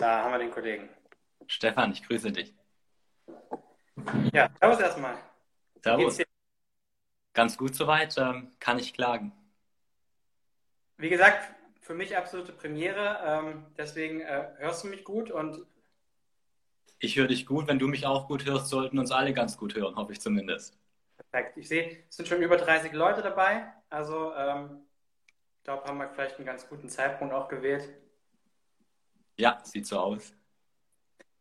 Da haben wir den Kollegen. Stefan, ich grüße dich. Ja, servus erstmal. Servus. Ganz gut soweit, ähm, kann ich klagen. Wie gesagt, für mich absolute Premiere, ähm, deswegen äh, hörst du mich gut und ich höre dich gut. Wenn du mich auch gut hörst, sollten uns alle ganz gut hören, hoffe ich zumindest. Perfekt. Ich sehe, es sind schon über 30 Leute dabei. Also, ähm, ich glaube, haben wir vielleicht einen ganz guten Zeitpunkt auch gewählt. Ja, sieht so aus.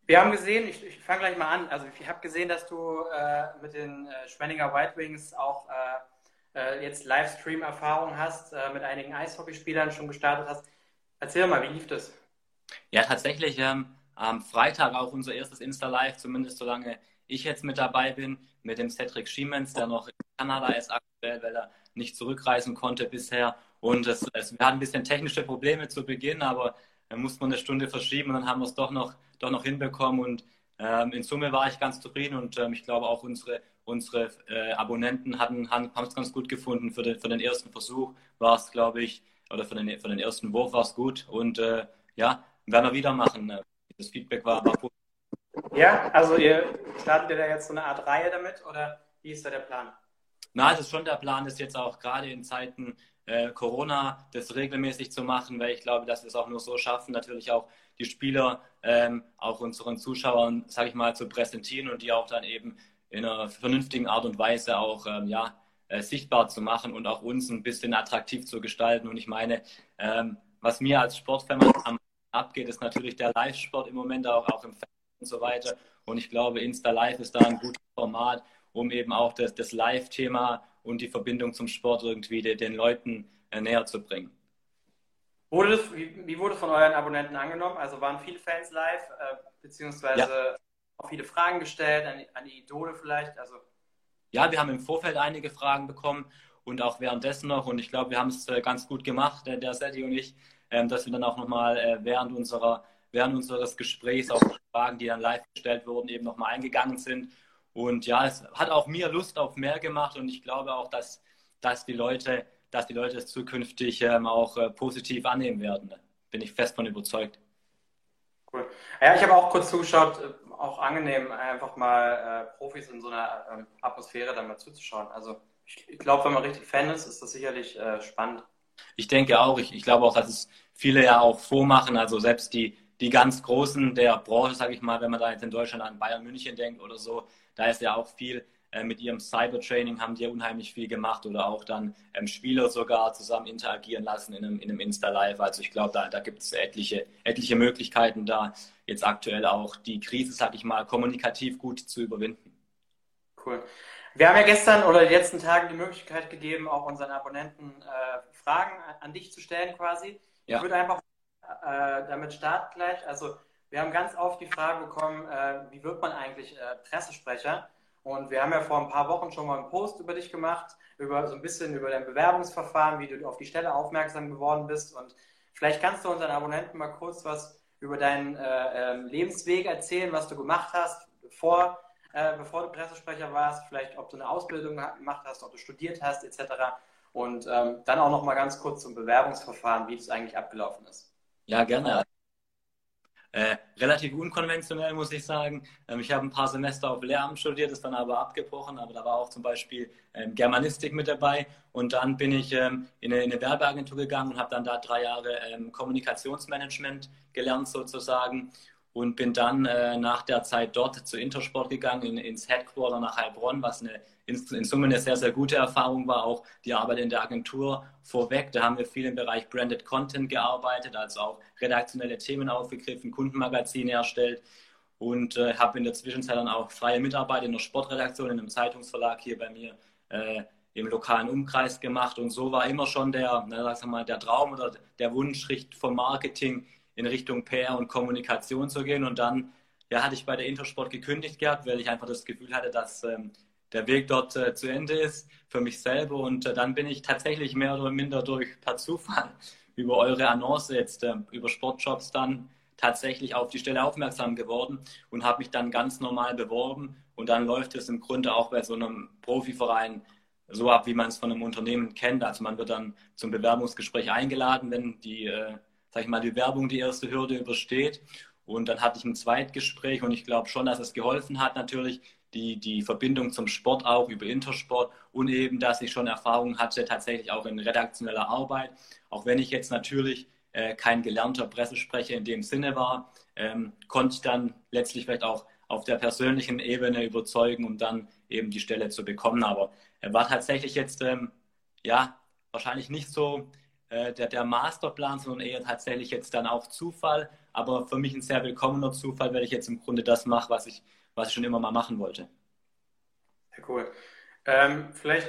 Wir haben gesehen, ich, ich fange gleich mal an. Also, ich habe gesehen, dass du äh, mit den äh, Schwenninger White Wings auch äh, äh jetzt Livestream-Erfahrung hast, äh, mit einigen Eishockeyspielern schon gestartet hast. Erzähl mal, wie lief das? Ja, tatsächlich. Ähm, am Freitag auch unser erstes Insta-Live, zumindest solange ich jetzt mit dabei bin, mit dem Cedric Schiemens, der noch in Kanada ist aktuell, weil er nicht zurückreisen konnte bisher. Und es, es, wir hatten ein bisschen technische Probleme zu Beginn, aber dann musste man eine Stunde verschieben und dann haben wir es doch noch, doch noch hinbekommen. Und ähm, in Summe war ich ganz zufrieden und ähm, ich glaube auch unsere, unsere äh, Abonnenten hatten, haben es ganz gut gefunden. Für den, für den ersten Versuch war es, glaube ich, oder für den, für den ersten Wurf war es gut. Und äh, ja, werden wir wieder machen. Das Feedback war, war positiv. Ja, also ihr startet ihr da jetzt so eine Art Reihe damit oder wie ist da der Plan? Na, es ist schon der Plan, das jetzt auch gerade in Zeiten äh, Corona das regelmäßig zu machen, weil ich glaube, dass wir es auch nur so schaffen, natürlich auch die Spieler ähm, auch unseren Zuschauern, sage ich mal, zu präsentieren und die auch dann eben in einer vernünftigen Art und Weise auch ähm, ja, äh, sichtbar zu machen und auch uns ein bisschen attraktiv zu gestalten. Und ich meine, ähm, was mir als Sportfan am abgeht, ist natürlich der Live-Sport im Moment auch, auch im Fernsehen und so weiter. Und ich glaube, Insta Live ist da ein gutes Format, um eben auch das, das Live-Thema und die Verbindung zum Sport irgendwie den, Leuten äh, näher zu bringen. Wurde das, wie, wie, wurde es von euren Abonnenten angenommen? Also waren viele Fans live, äh, beziehungsweise ja. auch viele Fragen gestellt an, an die Idole vielleicht? Also ja, wir haben im Vorfeld einige Fragen bekommen und auch währenddessen noch. Und ich glaube, wir haben es äh, ganz gut gemacht, der, der Setti und ich ähm, dass wir dann auch nochmal äh, während, unserer, während unseres Gesprächs auf Fragen, die dann live gestellt wurden, eben nochmal eingegangen sind. Und ja, es hat auch mir Lust auf mehr gemacht und ich glaube auch, dass, dass, die, Leute, dass die Leute es zukünftig ähm, auch äh, positiv annehmen werden. Bin ich fest von überzeugt. Cool. Ja, ich habe auch kurz zugeschaut, äh, auch angenehm, einfach mal äh, Profis in so einer äh, Atmosphäre dann mal zuzuschauen. Also ich, ich glaube, wenn man richtig Fan ist, ist das sicherlich äh, spannend. Ich denke auch, ich, ich glaube auch, dass es viele ja auch vormachen, also selbst die, die ganz Großen der Branche, sage ich mal, wenn man da jetzt in Deutschland an Bayern München denkt oder so, da ist ja auch viel äh, mit ihrem Cybertraining haben die ja unheimlich viel gemacht oder auch dann ähm, Spieler sogar zusammen interagieren lassen in einem, in einem Insta-Live. Also ich glaube, da, da gibt es etliche, etliche Möglichkeiten, da jetzt aktuell auch die Krise, sage ich mal, kommunikativ gut zu überwinden. Cool. Wir haben ja gestern oder die letzten Tagen die Möglichkeit gegeben, auch unseren Abonnenten äh, Fragen an dich zu stellen quasi. Ja. Ich würde einfach äh, damit starten gleich. Also wir haben ganz oft die Frage bekommen, äh, wie wird man eigentlich äh, Pressesprecher? Und wir haben ja vor ein paar Wochen schon mal einen Post über dich gemacht, über so ein bisschen über dein Bewerbungsverfahren, wie du auf die Stelle aufmerksam geworden bist. Und vielleicht kannst du unseren Abonnenten mal kurz was über deinen äh, ähm, Lebensweg erzählen, was du gemacht hast, vor äh, bevor du Pressesprecher warst, vielleicht ob du eine Ausbildung gemacht hast, ob du studiert hast, etc. Und ähm, dann auch noch mal ganz kurz zum Bewerbungsverfahren, wie das eigentlich abgelaufen ist. Ja, gerne. Äh, relativ unkonventionell, muss ich sagen. Ähm, ich habe ein paar Semester auf Lehramt studiert, ist dann aber abgebrochen, aber da war auch zum Beispiel ähm, Germanistik mit dabei. Und dann bin ich ähm, in, eine, in, eine, Werbeagentur gegangen und habe dann da drei Jahre ähm, Kommunikationsmanagement gelernt sozusagen und bin dann äh, nach der Zeit dort zu Intersport gegangen, in, ins Headquarter nach Heilbronn, was eine, in, in, Summe eine sehr, sehr gute Erfahrung war. Auch die Arbeit in der Agentur vorweg. Da haben wir viel im Bereich Branded Content gearbeitet, also auch redaktionelle Themen aufgegriffen, Kundenmagazine erstellt und äh, habe in der Zwischenzeit dann auch freie Mitarbeit in der Sportredaktion, in einem Zeitungsverlag hier bei mir äh, im lokalen Umkreis gemacht. Und so war immer schon der, na, sag mal, der Traum oder der Wunsch vom Marketing in Richtung PR und Kommunikation zu gehen. Und dann ja, hatte ich bei der Intersport gekündigt gehabt, weil ich einfach das Gefühl hatte, dass ähm, der Weg dort äh, zu Ende ist für mich selber. Und äh, dann bin ich tatsächlich mehr oder minder durch per Zufall über eure Annonce jetzt, äh, über Sportjobs dann tatsächlich auf die Stelle aufmerksam geworden und habe mich dann ganz normal beworben. Und dann läuft es im Grunde auch bei so einem Profiverein so ab, wie man es von einem Unternehmen kennt. Also man wird dann zum Bewerbungsgespräch eingeladen, wenn die äh, ich mal, die Werbung die erste Hürde übersteht. Und dann hatte ich ein Zweitgespräch und ich glaube schon, dass es geholfen hat natürlich, die, die Verbindung zum Sport auch über Intersport und eben, dass ich schon Erfahrung hatte, tatsächlich auch in redaktioneller Arbeit. Auch wenn ich jetzt natürlich äh, kein gelernter Pressesprecher in dem Sinne war, ähm, konnte ich dann letztlich vielleicht auch auf der persönlichen Ebene überzeugen, um dann eben die Stelle zu bekommen. Aber er war tatsächlich jetzt, ähm, ja, wahrscheinlich nicht so äh, der, der Masterplan, sondern eher tatsächlich jetzt dann auch Zufall. Aber für mich ein sehr willkommener Zufall, weil ich jetzt im Grunde das mache, was ich, was ich schon immer mal machen wollte. Sehr cool. Ähm, vielleicht,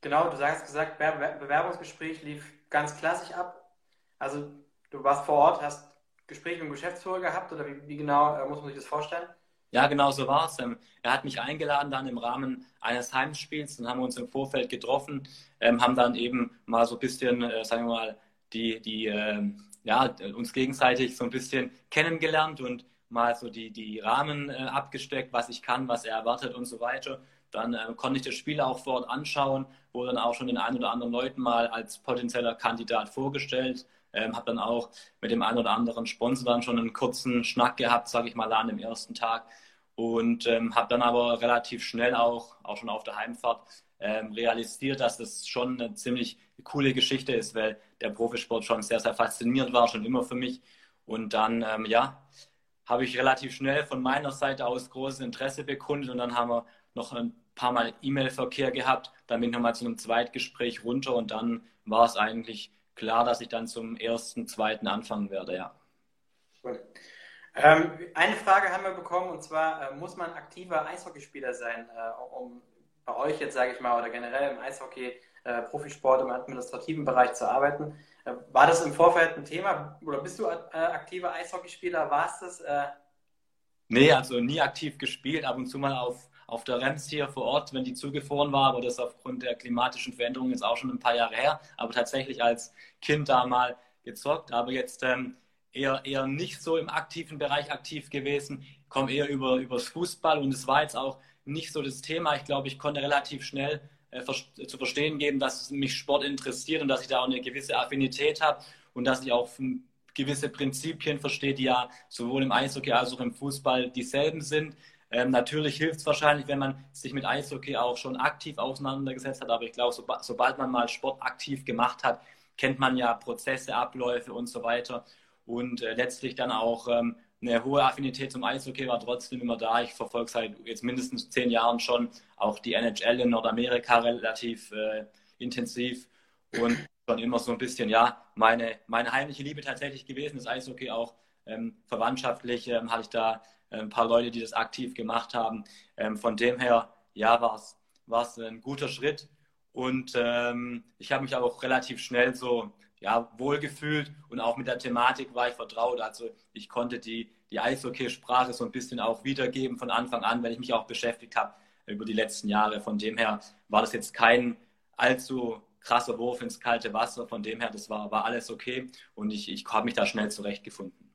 genau, du hast gesagt, Bewerbungsgespräch lief ganz klassisch ab. Also du warst vor Ort, hast Gespräche mit dem Geschäftsführer gehabt oder wie, wie genau äh, muss man sich das vorstellen? Ja, genau so war es. Ähm, er hat mich eingeladen dann im Rahmen eines Heimspiels. Dann haben wir uns im Vorfeld getroffen, ähm, haben dann eben mal so ein bisschen, äh, sagen wir mal, die, die, äh, ja, uns gegenseitig so ein bisschen kennengelernt und mal so die, die Rahmen äh, abgesteckt, was ich kann, was er erwartet und so weiter. Dann äh, konnte ich das Spiel auch vor Ort anschauen, wurde dann auch schon den ein oder anderen Leuten mal als potenzieller Kandidat vorgestellt. Ähm, habe dann auch mit dem einen oder anderen Sponsor dann schon einen kurzen Schnack gehabt, sage ich mal, an dem ersten Tag. Und ähm, habe dann aber relativ schnell auch, auch schon auf der Heimfahrt, ähm, realisiert, dass das schon eine ziemlich coole Geschichte ist, weil der Profisport schon sehr, sehr faszinierend war, schon immer für mich. Und dann, ähm, ja, habe ich relativ schnell von meiner Seite aus großes Interesse bekundet und dann haben wir noch ein paar Mal E-Mail-Verkehr gehabt. Dann bin ich nochmal zu einem Zweitgespräch runter und dann war es eigentlich klar, dass ich dann zum ersten, zweiten anfangen werde, ja. Ähm, eine Frage haben wir bekommen und zwar, äh, muss man aktiver Eishockeyspieler sein, äh, um bei euch jetzt, sage ich mal, oder generell im Eishockey, äh, Profisport, im administrativen Bereich zu arbeiten? War das im Vorfeld ein Thema oder bist du äh, aktiver Eishockeyspieler? War es das? Äh? Nee, also nie aktiv gespielt, ab und zu mal auf auf der Rems hier vor Ort, wenn die zugefroren war, aber das aufgrund der klimatischen Veränderungen jetzt auch schon ein paar Jahre her, aber tatsächlich als Kind da mal gezockt, aber jetzt ähm, eher, eher nicht so im aktiven Bereich aktiv gewesen, komme eher über übers Fußball und es war jetzt auch nicht so das Thema. Ich glaube, ich konnte relativ schnell äh, zu verstehen geben, dass mich Sport interessiert und dass ich da auch eine gewisse Affinität habe und dass ich auch gewisse Prinzipien verstehe, die ja sowohl im Eishockey als auch im Fußball dieselben sind. Ähm, natürlich hilft es wahrscheinlich, wenn man sich mit Eishockey auch schon aktiv auseinandergesetzt hat, aber ich glaube, so, sobald man mal Sport aktiv gemacht hat, kennt man ja Prozesse, Abläufe und so weiter und äh, letztlich dann auch ähm, eine hohe Affinität zum Eishockey war trotzdem immer da. Ich verfolge seit jetzt mindestens zehn Jahren schon auch die NHL in Nordamerika relativ äh, intensiv und schon immer so ein bisschen, ja, meine, meine heimliche Liebe tatsächlich gewesen, das Eishockey auch ähm, verwandtschaftlich ähm, hatte ich da äh, ein paar Leute, die das aktiv gemacht haben. Ähm, von dem her, ja, war es ein guter Schritt. Und ähm, ich habe mich auch relativ schnell so ja, wohlgefühlt und auch mit der Thematik war ich vertraut. Also ich konnte die, die Eishockey-Sprache so ein bisschen auch wiedergeben von Anfang an, weil ich mich auch beschäftigt habe über die letzten Jahre. Von dem her war das jetzt kein allzu krasser Wurf ins kalte Wasser. Von dem her, das war, war alles okay und ich, ich habe mich da schnell zurechtgefunden.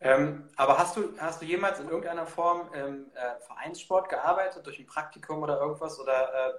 Ähm, aber hast du, hast du jemals in irgendeiner Form im äh, Vereinssport gearbeitet, durch ein Praktikum oder irgendwas? Oder, äh...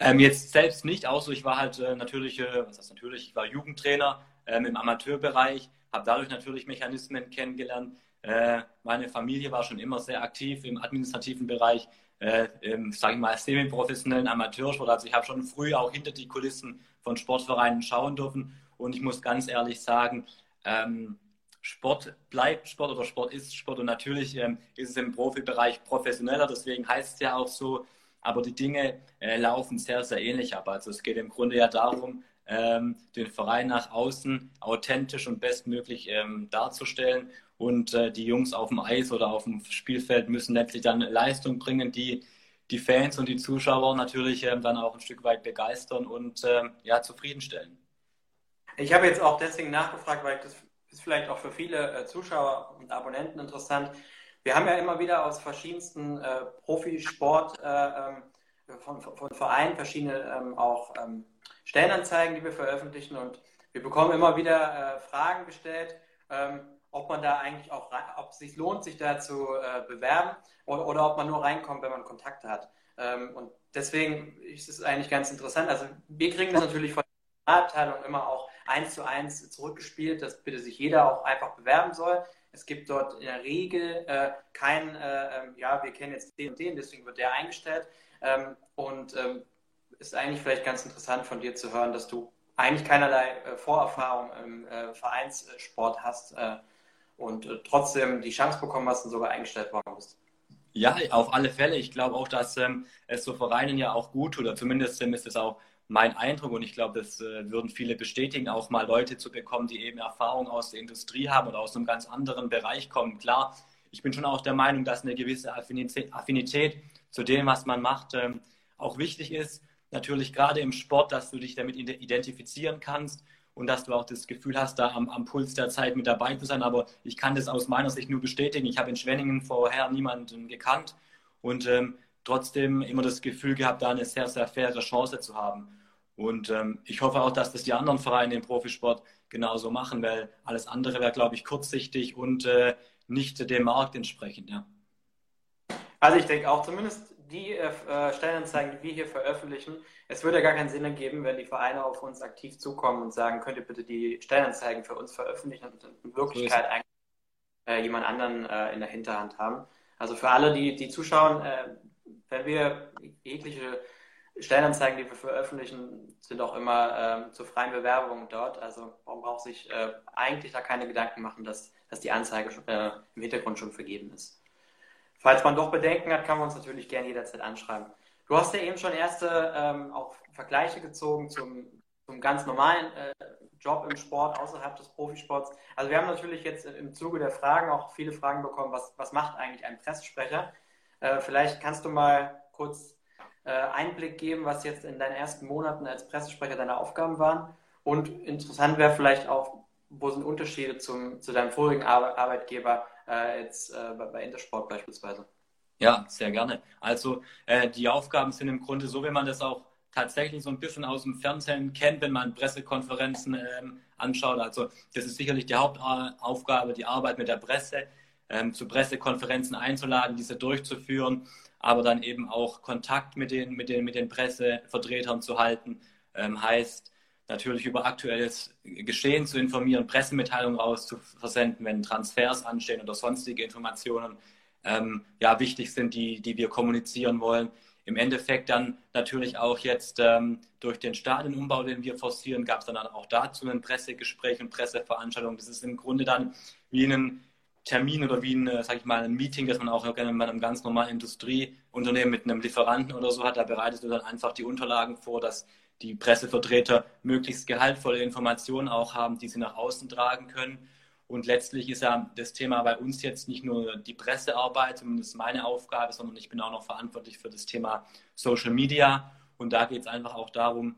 ähm, jetzt selbst nicht, außer ich war halt äh, natürlich, äh, was heißt natürlich, ich war Jugendtrainer ähm, im Amateurbereich, habe dadurch natürlich Mechanismen kennengelernt. Äh, meine Familie war schon immer sehr aktiv im administrativen Bereich, äh, im, sage ich mal, semi-professionellen Amateursport. Also ich habe schon früh auch hinter die Kulissen von Sportvereinen schauen dürfen. Und ich muss ganz ehrlich sagen, ähm, Sport bleibt Sport oder Sport ist Sport und natürlich ähm, ist es im Profibereich professioneller, deswegen heißt es ja auch so, aber die Dinge äh, laufen sehr, sehr ähnlich ab. Also es geht im Grunde ja darum, ähm, den Verein nach außen authentisch und bestmöglich ähm, darzustellen und äh, die Jungs auf dem Eis oder auf dem Spielfeld müssen letztlich dann Leistung bringen, die die Fans und die Zuschauer natürlich ähm, dann auch ein Stück weit begeistern und ähm, ja, zufriedenstellen. Ich habe jetzt auch deswegen nachgefragt, weil das ist vielleicht auch für viele äh, Zuschauer und Abonnenten interessant. Wir haben ja immer wieder aus verschiedensten äh, Profisport äh, ähm, von, von, Vereinen verschiedene ähm, auch ähm, Stellenanzeigen, die wir veröffentlichen und wir bekommen immer wieder äh, Fragen gestellt, ähm, ob man da eigentlich auch, ob es sich lohnt, sich da zu äh, bewerben oder, oder, ob man nur reinkommt, wenn man Kontakte hat. Ähm, und deswegen ist es eigentlich ganz interessant. Also wir kriegen das natürlich von der Abteilung immer auch eins zu eins zurückgespielt, dass bitte sich jeder auch einfach bewerben soll. Es gibt dort in der Regel äh, kein, äh, ähm, ja, wir kennen jetzt den und den, deswegen wird der eingestellt. Ähm, und ähm, ist eigentlich vielleicht ganz interessant von dir zu hören, dass du eigentlich keinerlei äh, Vorerfahrung im äh, Vereinssport hast äh, und äh, trotzdem die Chance bekommen hast und sogar eingestellt worden bist. Ja, auf alle Fälle. Ich glaube auch, dass ähm, es so Vereinen ja auch gut tut, oder zumindest ähm, ist es auch mein Eindruck und ich glaube, das äh, würden viele bestätigen, auch mal Leute zu bekommen, die eben Erfahrung aus der Industrie haben oder aus einem ganz anderen Bereich kommen. Klar, ich bin schon auch der Meinung, dass eine gewisse Affinität, Affinität zu dem, was man macht, ähm, auch wichtig ist. Natürlich gerade im Sport, dass du dich damit identifizieren kannst und dass du auch das Gefühl hast, da am, am, Puls der Zeit mit dabei zu sein. Aber ich kann das aus meiner Sicht nur bestätigen. Ich habe in Schwenningen vorher niemanden gekannt und ähm, trotzdem immer das Gefühl gehabt, da eine sehr, sehr faire Chance zu haben. Und ähm, ich hoffe auch, dass das die anderen Vereine im Profisport genauso machen, weil alles andere wäre, glaube ich, kurzsichtig und äh, nicht dem Markt entsprechend. Ja. Also ich denke auch zumindest die äh, Stellenanzeigen, die wir hier veröffentlichen, es würde ja gar keinen Sinn ergeben, wenn die Vereine auf uns aktiv zukommen und sagen, könnt ihr bitte die Stellenanzeigen für uns veröffentlichen und in Wirklichkeit so eigentlich äh, jemand anderen äh, in der Hinterhand haben. Also für alle, die, die zuschauen, äh, wenn wir jegliche Stellenanzeigen, die wir veröffentlichen, sind auch immer ähm, zur freien Bewerbung dort. Also man braucht sich äh, eigentlich da keine Gedanken machen, dass, dass die Anzeige schon, äh, im Hintergrund schon vergeben ist. Falls man doch Bedenken hat, kann man uns natürlich gerne jederzeit anschreiben. Du hast ja eben schon erste ähm, auch Vergleiche gezogen zum, zum ganz normalen äh, Job im Sport außerhalb des Profisports. Also wir haben natürlich jetzt im Zuge der Fragen auch viele Fragen bekommen, was, was macht eigentlich ein Pressesprecher? Äh, vielleicht kannst du mal kurz Einblick geben, was jetzt in deinen ersten Monaten als Pressesprecher deine Aufgaben waren. Und interessant wäre vielleicht auch, wo sind Unterschiede zum, zu deinem vorigen Arbeitgeber äh, jetzt äh, bei Intersport beispielsweise? Ja, sehr gerne. Also äh, die Aufgaben sind im Grunde so, wie man das auch tatsächlich so ein bisschen aus dem Fernsehen kennt, wenn man Pressekonferenzen ähm, anschaut. Also das ist sicherlich die Hauptaufgabe, die Arbeit mit der Presse, ähm, zu Pressekonferenzen einzuladen, diese durchzuführen, aber dann eben auch Kontakt mit den, mit den, mit den Pressevertretern zu halten. Ähm, heißt natürlich über aktuelles Geschehen zu informieren, Pressemitteilungen rauszuversenden, wenn Transfers anstehen oder sonstige Informationen ähm, ja, wichtig sind, die, die wir kommunizieren wollen. Im Endeffekt dann natürlich auch jetzt ähm, durch den Stadionumbau, den wir forcieren, gab es dann auch dazu ein Pressegespräch und Presseveranstaltung. Das ist im Grunde dann wie ein Termin oder wie ein, äh, sag ich mal, ein Meeting, das man auch in einem ganz normalen Industrieunternehmen mit einem Lieferanten oder so hat. Da bereitest du dann einfach die Unterlagen vor, dass die Pressevertreter möglichst gehaltvolle Informationen auch haben, die sie nach außen tragen können. Und letztlich ist ja das Thema bei uns jetzt nicht nur die Pressearbeit, zumindest meine Aufgabe, sondern ich bin auch noch verantwortlich für das Thema Social Media. Und da geht es einfach auch darum,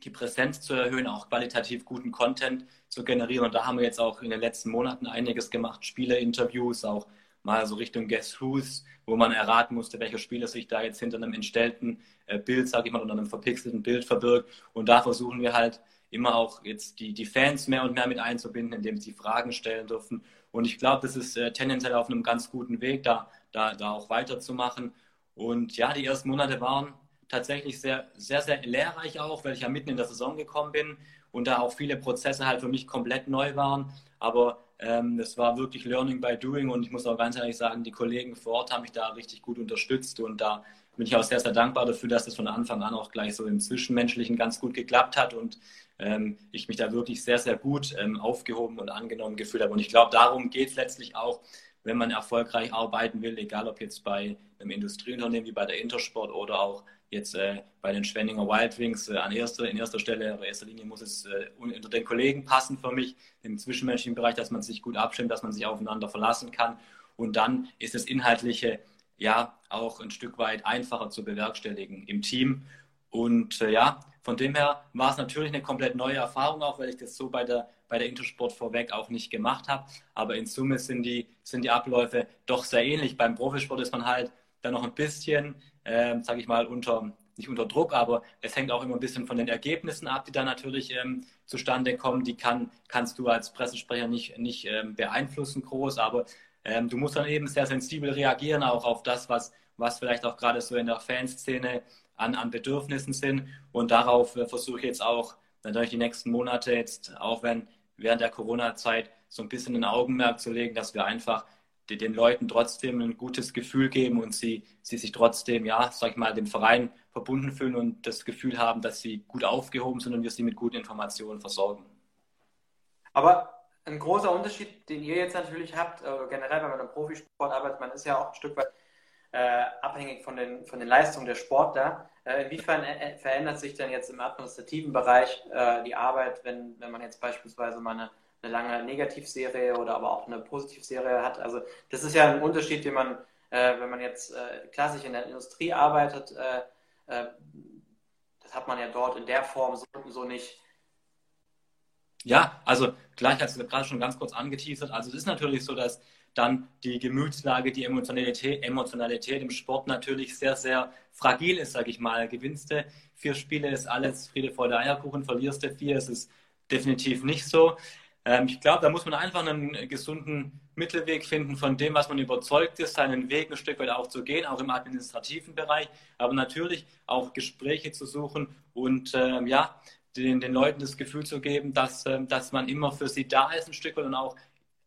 die Präsenz zu erhöhen, auch qualitativ guten Content zu generieren. Und da haben wir jetzt auch in den letzten Monaten einiges gemacht, Spielerinterviews, auch mal so Richtung Guess Who's, wo man erraten musste, welcher Spieler sich da jetzt hinter einem entstellten äh, Bild, sage ich mal, unter einem verpixelten Bild verbirgt. Und da versuchen wir halt immer auch jetzt die, die Fans mehr und mehr mit einzubinden, indem sie Fragen stellen dürfen. Und ich glaube, das ist äh, tendenziell auf einem ganz guten Weg, da, da, da auch weiterzumachen. Und ja, die ersten Monate waren tatsächlich sehr, sehr, sehr lehrreich auch, weil ich ja mitten in der Saison gekommen bin und da auch viele Prozesse halt für mich komplett neu waren. Aber ähm, war wirklich Learning by Doing und ich muss auch ganz ehrlich sagen, die Kollegen vor Ort haben mich da richtig gut unterstützt und da bin ich auch sehr, sehr dankbar dafür, dass es von Anfang an auch gleich so im Zwischenmenschlichen ganz gut geklappt hat und ähm, ich mich da wirklich sehr, sehr gut ähm, aufgehoben und angenommen gefühlt habe. Und ich glaube, darum geht es letztlich auch, wenn man erfolgreich arbeiten will, egal ob jetzt bei einem Industrieunternehmen wie bei der Intersport oder auch jetzt äh, bei den Schwenninger Wild Wings äh, an erster, in erster Stelle, in erster Linie muss es äh, unter den Kollegen passen für mich, im zwischenmenschlichen Bereich, dass man sich gut abstimmt, dass man sich aufeinander verlassen kann. Und dann ist das Inhaltliche ja auch ein Stück weit einfacher zu bewerkstelligen im Team. Und äh, ja, von dem her war es natürlich eine komplett neue Erfahrung, auch weil ich das so bei der, bei der Intersport vorweg auch nicht gemacht habe. Aber in Summe sind die, sind die Abläufe doch sehr ähnlich. Beim Profisport ist man halt dann noch ein bisschen ähm, sage ich mal, unter, nicht unter Druck, aber es hängt auch immer ein bisschen von den Ergebnissen ab, die da natürlich ähm, zustande kommen. Die kann, kannst du als Pressesprecher nicht, nicht ähm, beeinflussen groß, aber ähm, du musst dann eben sehr sensibel reagieren, auch auf das, was, was vielleicht auch gerade so in der Fanszene an, an Bedürfnissen sind. Und darauf äh, versuche ich jetzt auch natürlich die nächsten Monate jetzt, auch wenn während der Corona-Zeit so ein bisschen ein Augenmerk zu legen, dass wir einfach den Leuten trotzdem ein gutes Gefühl geben und sie, sie sich trotzdem, ja, sag ich mal, dem Verein verbunden fühlen und das Gefühl haben, dass sie gut aufgehoben sind und wir sie mit guten Informationen versorgen. Aber ein großer Unterschied, den ihr jetzt natürlich habt, äh, generell, wenn man im Profisport arbeitet, man ist ja auch ein Stück weit äh, abhängig von den, von den Leistungen der Sportler. Äh, inwiefern äh, verändert sich denn jetzt im administrativen Bereich äh, die Arbeit, wenn, wenn man jetzt beispielsweise mal eine, eine lange Negativserie oder aber auch eine Positivserie hat? Also das ist ja ein Unterschied, den man, äh, wenn man jetzt klassisch in der Industrie arbeitet, das hat man ja dort in der Form so, so nicht. Ja, also gleich hast du gerade schon ganz kurz angeteasert. Also es ist natürlich so, dass dann die Gemütslage, die Emotionalität, Emotionalität im Sport natürlich sehr, sehr fragil ist, sage ich mal. Gewinnst du vier Spiele, ist alles Friede, Freude, Eierkuchen, verlierst du vier, ist es definitiv nicht so. Ähm, ich glaube, da muss man einfach einen gesunden Mittelweg finden von dem, was man überzeugt ist, seinen Weg ein Stück weit auch zu gehen, auch im administrativen Bereich, aber natürlich auch Gespräche zu suchen und ähm, ja, den, den Leuten das Gefühl zu geben, dass, ähm, dass man immer für sie da ist ein Stück weit und auch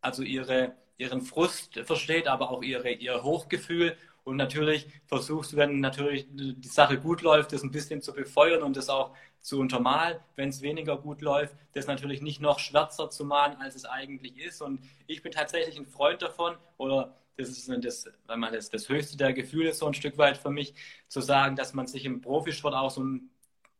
also ihre ihren Frust versteht, aber auch ihre, ihr Hochgefühl. Und natürlich versuchst du, wenn natürlich die Sache gut läuft, das ein bisschen zu befeuern und das auch zu untermalen. Wenn es weniger gut läuft, das natürlich nicht noch schwärzer zu malen, als es eigentlich ist. Und ich bin tatsächlich ein Freund davon, oder das ist das, wenn man das, das höchste der Gefühle so ein Stück weit für mich, zu sagen, dass man sich im Profisport auch so ein,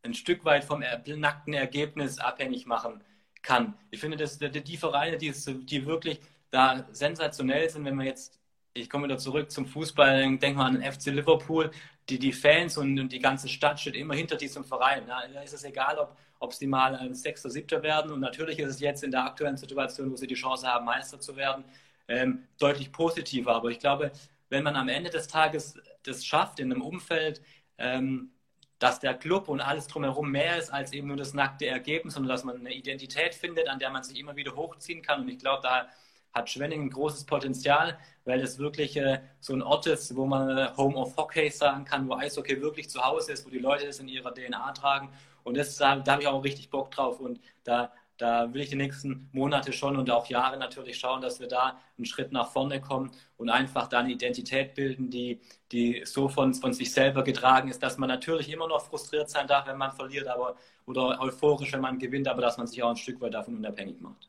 ein Stück weit vom nackten Ergebnis abhängig machen kann. Ich finde, dass die Vereine, die, die wirklich da sensationell sind, wenn wir jetzt, ich komme wieder zurück zum Fußball, denken wir an den FC Liverpool, die, die Fans und, und die ganze Stadt steht immer hinter diesem Verein. Ja, da ist es egal, ob, ob sie mal ein Sechster, Siebter werden. Und natürlich ist es jetzt in der aktuellen Situation, wo sie die Chance haben, Meister zu werden, ähm, deutlich positiver. Aber ich glaube, wenn man am Ende des Tages das schafft, in einem Umfeld, ähm, dass der Club und alles drumherum mehr ist als eben nur das nackte Ergebnis, sondern dass man eine Identität findet, an der man sich immer wieder hochziehen kann. Und ich glaube, da hat Schwenningen ein großes Potenzial, weil es wirklich äh, so ein Ort ist, wo man äh, Home of Hockey sagen kann, wo Eishockey wirklich zu Hause ist, wo die Leute das in ihrer DNA tragen. Und das, da, da habe ich auch richtig Bock drauf. Und da, da will ich die nächsten Monate schon und auch Jahre natürlich schauen, dass wir da einen Schritt nach vorne kommen und einfach da eine Identität bilden, die, die so von, von sich selber getragen ist, dass man natürlich immer noch frustriert sein darf, wenn man verliert, aber oder euphorisch, wenn man gewinnt, aber dass man sich auch ein Stück weit davon unabhängig macht.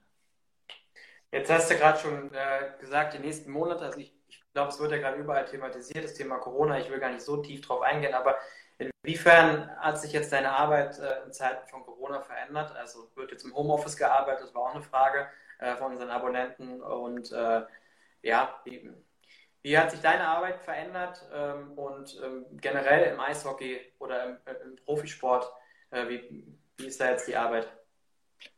Jetzt hast du gerade schon äh, gesagt, die nächsten Monate, also ich, ich glaube, es wird ja gerade überall thematisiert, das Thema Corona. Ich will gar nicht so tief drauf eingehen, aber inwiefern hat sich jetzt deine Arbeit äh, in Zeiten von Corona verändert? Also wird jetzt im Homeoffice gearbeitet, das war auch eine Frage äh, von unseren Abonnenten. Und äh, ja, wie, wie, hat sich deine Arbeit verändert ähm, und ähm, generell im Eishockey oder im, im Profisport, äh, wie, wie ist da jetzt die Arbeit?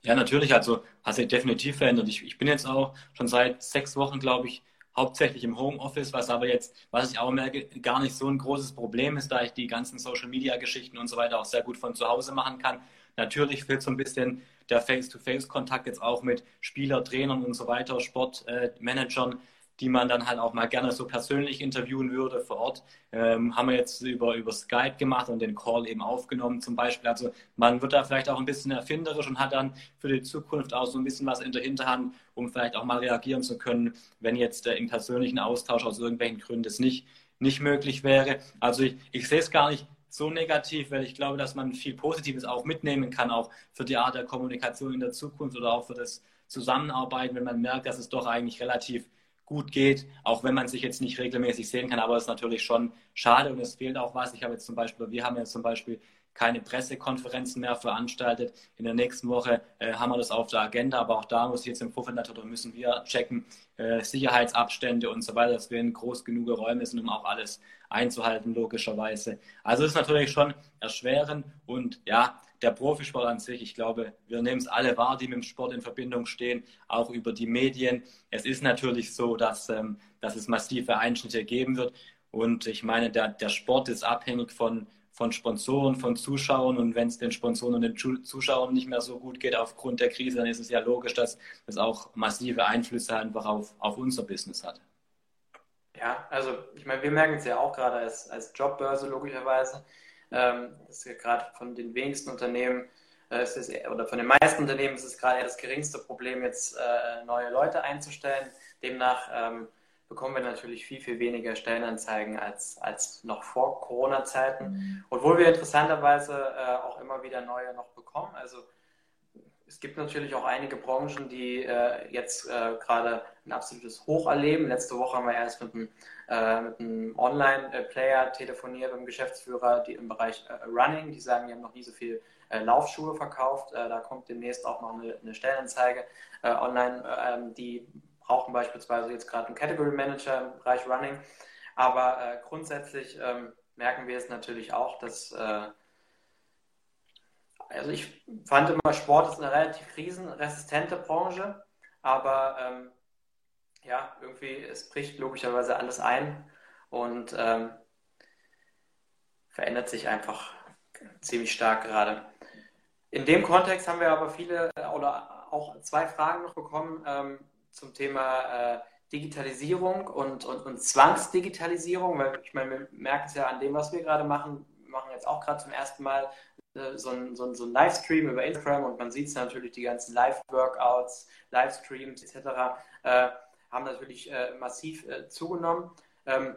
Ja, natürlich. Also hat sich definitiv verändert. Ich, ich bin jetzt auch schon seit sechs Wochen, glaube ich, hauptsächlich im Homeoffice, was aber jetzt, was ich auch merke, gar nicht so ein großes Problem ist, da ich die ganzen Social-Media-Geschichten und so weiter auch sehr gut von zu Hause machen kann. Natürlich fehlt so ein bisschen der Face-to-Face-Kontakt jetzt auch mit Spieler, Trainern und so weiter, Sportmanagern. Äh, die man dann halt auch mal gerne so persönlich interviewen würde vor Ort. Ähm, haben wir jetzt über, über Skype gemacht und den Call eben aufgenommen zum Beispiel. Also man wird da vielleicht auch ein bisschen erfinderisch und hat dann für die Zukunft auch so ein bisschen was in der Hinterhand, um vielleicht auch mal reagieren zu können, wenn jetzt äh, im persönlichen Austausch aus irgendwelchen Gründen es nicht, nicht möglich wäre. Also ich, ich sehe es gar nicht so negativ, weil ich glaube, dass man viel Positives auch mitnehmen kann, auch für die Art der Kommunikation in der Zukunft oder auch für das Zusammenarbeiten, wenn man merkt, dass es doch eigentlich relativ gut geht, auch wenn man sich jetzt nicht regelmäßig sehen kann, aber es ist natürlich schon schade und es fehlt auch was. Ich habe jetzt zum Beispiel, wir haben jetzt zum Beispiel keine Pressekonferenzen mehr veranstaltet. In der nächsten Woche äh, haben wir das auf der Agenda, aber auch da muss ich jetzt im Vorfeld natürlich müssen wir checken, äh, Sicherheitsabstände und so weiter, dass wir in groß genug Räume sind, um auch alles einzuhalten, logischerweise. Also es ist natürlich schon erschwerend und ja, der Profisport an sich, ich glaube, wir nehmen es alle wahr, die mit dem Sport in Verbindung stehen, auch über die Medien. Es ist natürlich so, dass, ähm, dass es massive Einschnitte geben wird. Und ich meine, der, der Sport ist abhängig von, von Sponsoren, von Zuschauern. Und wenn es den Sponsoren und den Zuschauern nicht mehr so gut geht aufgrund der Krise, dann ist es ja logisch, dass das auch massive Einflüsse einfach auf, auf unser Business hat. Ja, also ich meine, wir merken es ja auch gerade als, als Jobbörse logischerweise ähm, das ist ja gerade von den wenigsten Unternehmen äh, es oder von den meisten Unternehmen ist es gerade das geringste Problem, jetzt äh, neue Leute einzustellen. Demnach ähm, bekommen wir natürlich viel, viel weniger Stellenanzeigen als, als noch vor Corona-Zeiten. Mhm. Obwohl wir interessanterweise äh, auch immer wieder neue noch bekommen. Also es gibt natürlich auch einige Branchen, die äh, jetzt äh, gerade ein absolutes Hoch erleben. Letzte Woche haben wir erst mit einem, äh, einem Online-Player telefoniert, einem Geschäftsführer, die im Bereich äh, Running, die sagen, die haben noch nie so viel äh, Laufschuhe verkauft. Äh, da kommt demnächst auch noch eine, eine Stellenanzeige online, ähm, die brauchen beispielsweise jetzt gerade einen Category Manager im Bereich Running. Aber grundsätzlich ähm, merken wir es natürlich auch, dass also ich fand immer, Sport ist eine relativ krisenresistente Branche, aber ähm, ja, irgendwie, es bricht logischerweise alles ein und ähm, verändert sich einfach ziemlich stark gerade. In dem Kontext haben wir aber viele oder auch zwei Fragen noch bekommen ähm, zum Thema äh, Digitalisierung und, und, und Zwangsdigitalisierung, weil ich meine, wir merken es ja an dem, was wir gerade machen, wir machen jetzt auch gerade zum ersten Mal so ein, so, ein, so ein Livestream über Instagram und man sieht es natürlich, die ganzen Live-Workouts, Livestreams etc. Äh, haben natürlich äh, massiv äh, zugenommen. Ähm,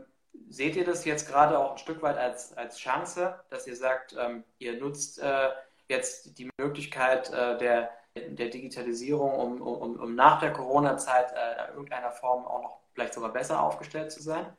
seht ihr das jetzt gerade auch ein Stück weit als, als Chance, dass ihr sagt, ähm, ihr nutzt äh, jetzt die Möglichkeit äh, der, der Digitalisierung, um, um, um nach der Corona-Zeit in irgendeiner Form auch noch vielleicht sogar besser aufgestellt zu sein?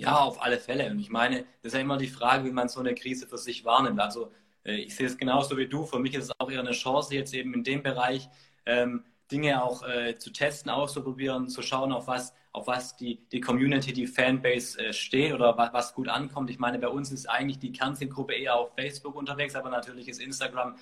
Ja, auf alle Fälle. Und ich meine, das ist ja immer die Frage, wie man so eine Krise für sich wahrnimmt. Also äh, ich sehe es genauso wie du. Für mich ist es auch eher eine Chance, jetzt eben in dem Bereich ähm, Dinge auch äh, zu testen, auszuprobieren, zu schauen, auf was, auf was die, die Community, die Fanbase äh, steht oder was, was gut ankommt. Ich meine, bei uns ist eigentlich die Kernzielgruppe eher auf Facebook unterwegs, aber natürlich ist Instagram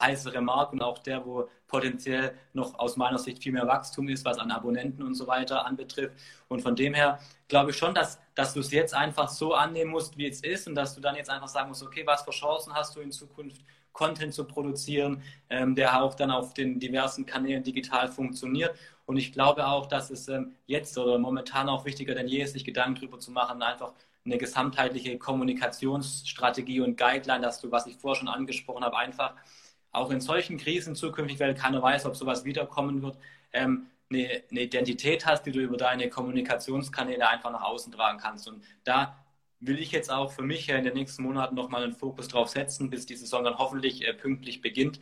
heißere Markt und auch der, wo potenziell noch aus meiner Sicht viel mehr Wachstum ist, was an Abonnenten und so weiter anbetrifft. Und von dem her glaube ich schon, dass, dass du es jetzt einfach so annehmen musst, wie es ist und dass du dann jetzt einfach sagen musst, okay, was für Chancen hast du in Zukunft, Content zu produzieren, ähm, der auch dann auf den diversen Kanälen digital funktioniert. Und ich glaube auch, dass es ähm, jetzt oder momentan auch wichtiger denn je ist, sich Gedanken darüber zu machen, einfach eine gesamtheitliche Kommunikationsstrategie und Guideline, dass du, was ich vorher schon angesprochen habe, einfach auch in solchen Krisen zukünftig, weil keiner weiß, ob sowas wiederkommen wird, ähm, eine, eine, Identität hast, die du über deine Kommunikationskanäle einfach nach außen tragen kannst. Und da will ich jetzt auch für mich in den nächsten Monaten nochmal einen Fokus drauf setzen, bis die Saison dann hoffentlich äh, pünktlich beginnt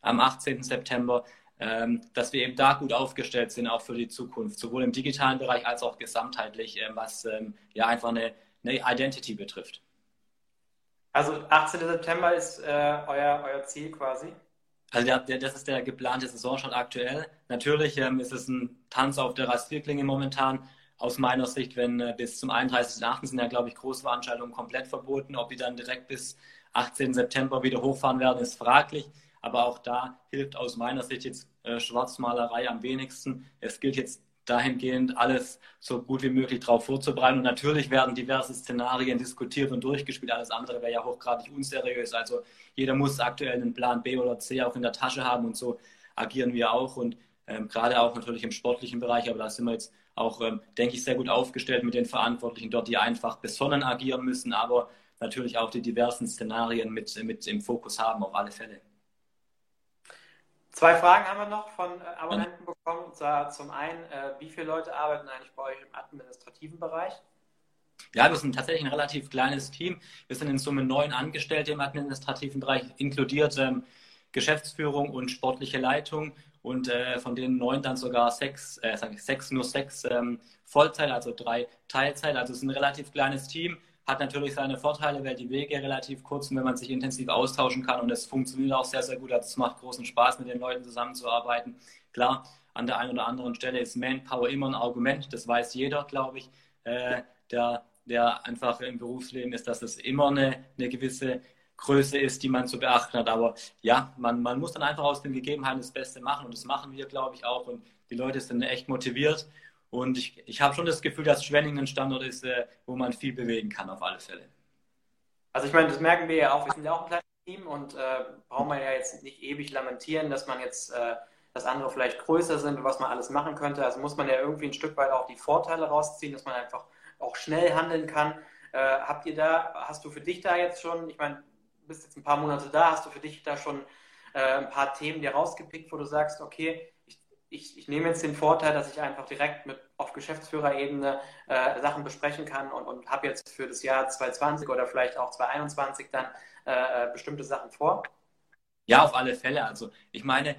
am 18. September, ähm, dass wir eben da gut aufgestellt sind, auch für die Zukunft, sowohl im digitalen Bereich als auch gesamtheitlich, äh, was ähm, ja einfach eine, eine Identity betrifft. Also 18. September ist äh, euer, euer Ziel quasi? Also der, der, das ist der geplante Saisonstart aktuell. Natürlich ähm, ist es ein Tanz auf der Rasierklinge momentan. Aus meiner Sicht, wenn äh, bis zum 31.8. sind ja, glaube ich, Großveranstaltungen komplett verboten. Ob die dann direkt bis 18. September wieder hochfahren werden, ist fraglich. Aber auch da hilft aus meiner Sicht jetzt äh, Schwarzmalerei am wenigsten. Es gilt jetzt dahingehend alles so gut wie möglich darauf vorzubereiten. Und natürlich werden diverse Szenarien diskutiert und durchgespielt. Alles andere wäre ja hochgradig unseriös. Also jeder muss aktuell einen Plan B oder C auch in der Tasche haben und so agieren wir auch. Und ähm, gerade auch natürlich im sportlichen Bereich, aber da sind wir jetzt auch, ähm, denke ich, sehr gut aufgestellt mit den Verantwortlichen dort, die einfach besonnen agieren müssen, aber natürlich auch die diversen Szenarien mit, mit im Fokus haben, auf alle Fälle. Zwei Fragen haben wir noch von äh, Abonnenten bekommen. Und zwar zum einen, äh, wie viele Leute arbeiten eigentlich bei euch im administrativen Bereich? Ja, wir sind tatsächlich ein relativ kleines Team. Wir sind in Summe neun Angestellte im administrativen Bereich, inkludiert ähm, Geschäftsführung und sportliche Leitung. Und äh, von denen neun dann sogar sechs, äh, sage ich sechs, nur sechs ähm, Vollzeit, also drei Teilzeit. Also es ist ein relativ kleines Team hat natürlich seine Vorteile, weil die Wege relativ kurz sind, wenn man sich intensiv austauschen kann und es funktioniert auch sehr, sehr gut. Also es macht großen Spaß, mit den Leuten zusammenzuarbeiten. Klar, an der einen oder anderen Stelle ist Manpower immer ein Argument, das weiß jeder, glaube ich, äh, der, der einfach im Berufsleben ist, dass es immer eine, eine gewisse Größe ist, die man zu beachten hat. Aber ja, man, man muss dann einfach aus den Gegebenheiten das Beste machen und das machen wir, glaube ich, auch. Und die Leute sind echt motiviert und ich, ich habe schon das Gefühl, dass Schwenningen ein Standort ist, äh, wo man viel bewegen kann, auf alle Fälle. Also ich meine, das merken wir ja auch. Wir sind ja auch ein kleines Team und äh, brauchen wir ja jetzt nicht ewig lamentieren, dass man jetzt, äh, dass andere vielleicht größer sind und was man alles machen könnte. Also muss man ja irgendwie ein Stück weit auch die Vorteile rausziehen, dass man einfach auch schnell handeln kann. Äh, habt ihr da, hast du für dich da jetzt schon, ich meine, bist jetzt ein paar Monate da, hast du für dich da schon äh, ein paar Themen dir rausgepickt, wo du sagst, okay, ich, ich, nehme jetzt den Vorteil, dass ich einfach direkt mit auf Geschäftsführerebene äh, Sachen besprechen kann und, und habe jetzt für das Jahr 2020 oder vielleicht auch 2021 dann äh, äh, bestimmte Sachen vor? Ja, auf alle Fälle. Also ich meine,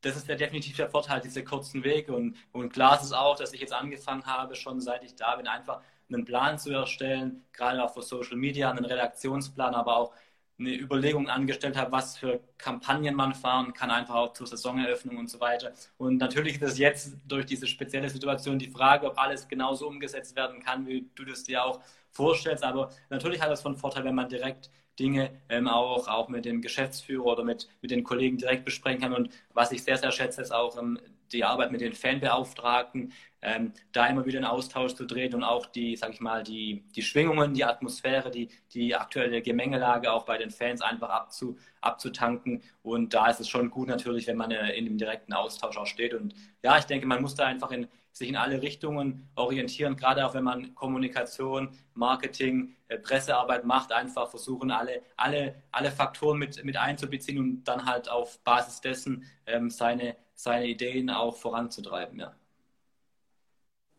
das ist ja definitiv der Vorteil, diese kurzen Wege. Und, und klar ist es auch, dass ich jetzt angefangen habe, schon seit ich da bin, einfach einen Plan zu erstellen, gerade auch für Social Media, einen Redaktionsplan, aber auch eine Überlegung angestellt habe, was für Kampagnen man fahren kann, einfach auch zur Saisoneröffnung und so weiter. Und natürlich ist es jetzt durch diese spezielle Situation die Frage, ob alles genauso umgesetzt werden kann, wie du das dir auch vorstellst. Aber natürlich hat es von Vorteil, wenn man direkt Dinge ähm, auch, auch mit dem Geschäftsführer oder mit, mit den Kollegen direkt besprechen kann. Und was ich sehr, sehr schätze, ist auch ähm, die Arbeit mit den Fanbeauftragten, ähm, da immer wieder in Austausch zu treten und auch die, sag ich mal, die, die Schwingungen, die Atmosphäre, die, die aktuelle Gemengelage auch bei den Fans einfach abzu, abzutanken. Und da ist es schon gut natürlich, wenn man äh, in dem direkten Austausch auch steht. Und ja, ich denke, man muss da einfach in, sich in alle Richtungen orientieren, gerade auch wenn man Kommunikation, Marketing, äh, Pressearbeit macht, einfach versuchen, alle, alle, alle Faktoren mit, mit einzubeziehen und dann halt auf Basis dessen ähm, seine, seine Ideen auch voranzutreiben. Ja.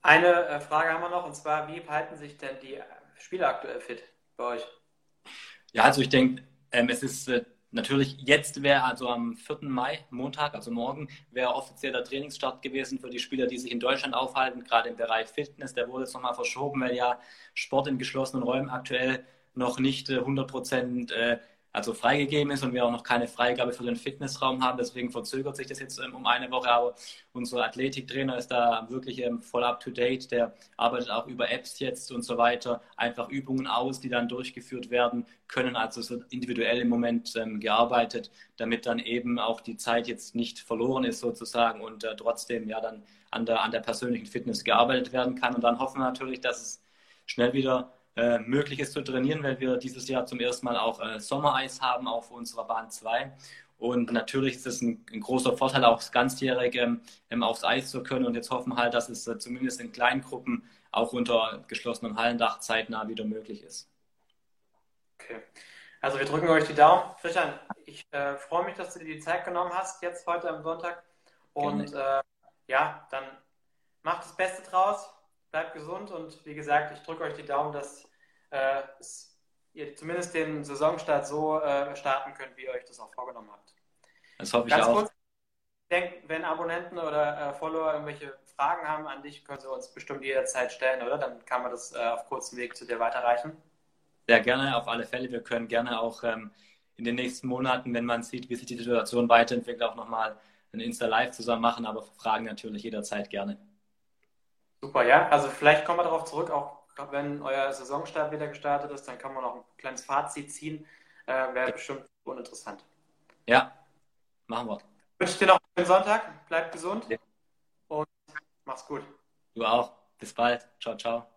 Eine äh, Frage haben wir noch, und zwar, wie halten sich denn die Spieler aktuell fit bei euch? Ja, also ich denke, ähm, es ist äh, Natürlich, jetzt wäre also am 4. Mai, Montag, also morgen, wäre offizieller Trainingsstart gewesen für die Spieler, die sich in Deutschland aufhalten, gerade im Bereich Fitness. Der wurde jetzt nochmal verschoben, weil ja Sport in geschlossenen Räumen aktuell noch nicht 100 äh, Prozent äh, also freigegeben ist und wir auch noch keine Freigabe für den Fitnessraum haben. Deswegen verzögert sich das jetzt ähm, um eine Woche. Aber unser Athletiktrainer ist da wirklich ähm, voll up to date. Der arbeitet auch über Apps jetzt und so weiter. Einfach Übungen aus, die dann durchgeführt werden können. Also es wird individuell im Moment ähm, gearbeitet, damit dann eben auch die Zeit jetzt nicht verloren ist sozusagen und äh, trotzdem ja dann an der, an der persönlichen Fitness gearbeitet werden kann. Und dann hoffen wir natürlich, dass es schnell wieder äh, möglich ist zu trainieren, weil wir dieses Jahr zum ersten Mal auch äh, Sommereis haben auf unserer Bahn 2. Und natürlich ist es ein, ein, großer Vorteil, auch ganzjährig ähm, ähm, aufs Eis zu können. Und jetzt hoffen wir halt, dass es äh, zumindest in kleinen Gruppen auch unter geschlossenem Hallendach zeitnah wieder möglich ist. Okay. Also wir drücken euch die Daumen. Christian, ich äh, freue mich, dass du dir die Zeit genommen hast, jetzt heute am Sonntag. Und äh, ja, dann macht das Beste draus, bleibt gesund und wie gesagt, ich drücke euch die Daumen, dass äh, ihr zumindest den Saisonstart so äh, starten könnt, wie ihr euch das auch vorgenommen habt. Das hoffe ich Ganz auch. Kurz, ich denke, wenn Abonnenten oder äh, Follower irgendwelche Fragen haben an dich, können sie uns bestimmt jederzeit stellen, oder? Dann kann man das äh, auf kurzem Weg zu dir weiterreichen. Sehr gerne, auf alle Fälle. Wir können gerne auch ähm, in den nächsten Monaten, wenn man sieht, wie sich die Situation weiterentwickelt, auch nochmal ein Insta-Live zusammen machen, aber Fragen natürlich jederzeit gerne. Super, ja. Also vielleicht kommen wir darauf zurück, auch wenn euer Saisonstart wieder gestartet ist, dann kann man noch ein kleines Fazit ziehen. Äh, Wäre bestimmt uninteressant. Ja, machen wir. Ich wünsche dir noch einen Sonntag. Bleib gesund ja. und mach's gut. Du auch. Bis bald. Ciao, ciao.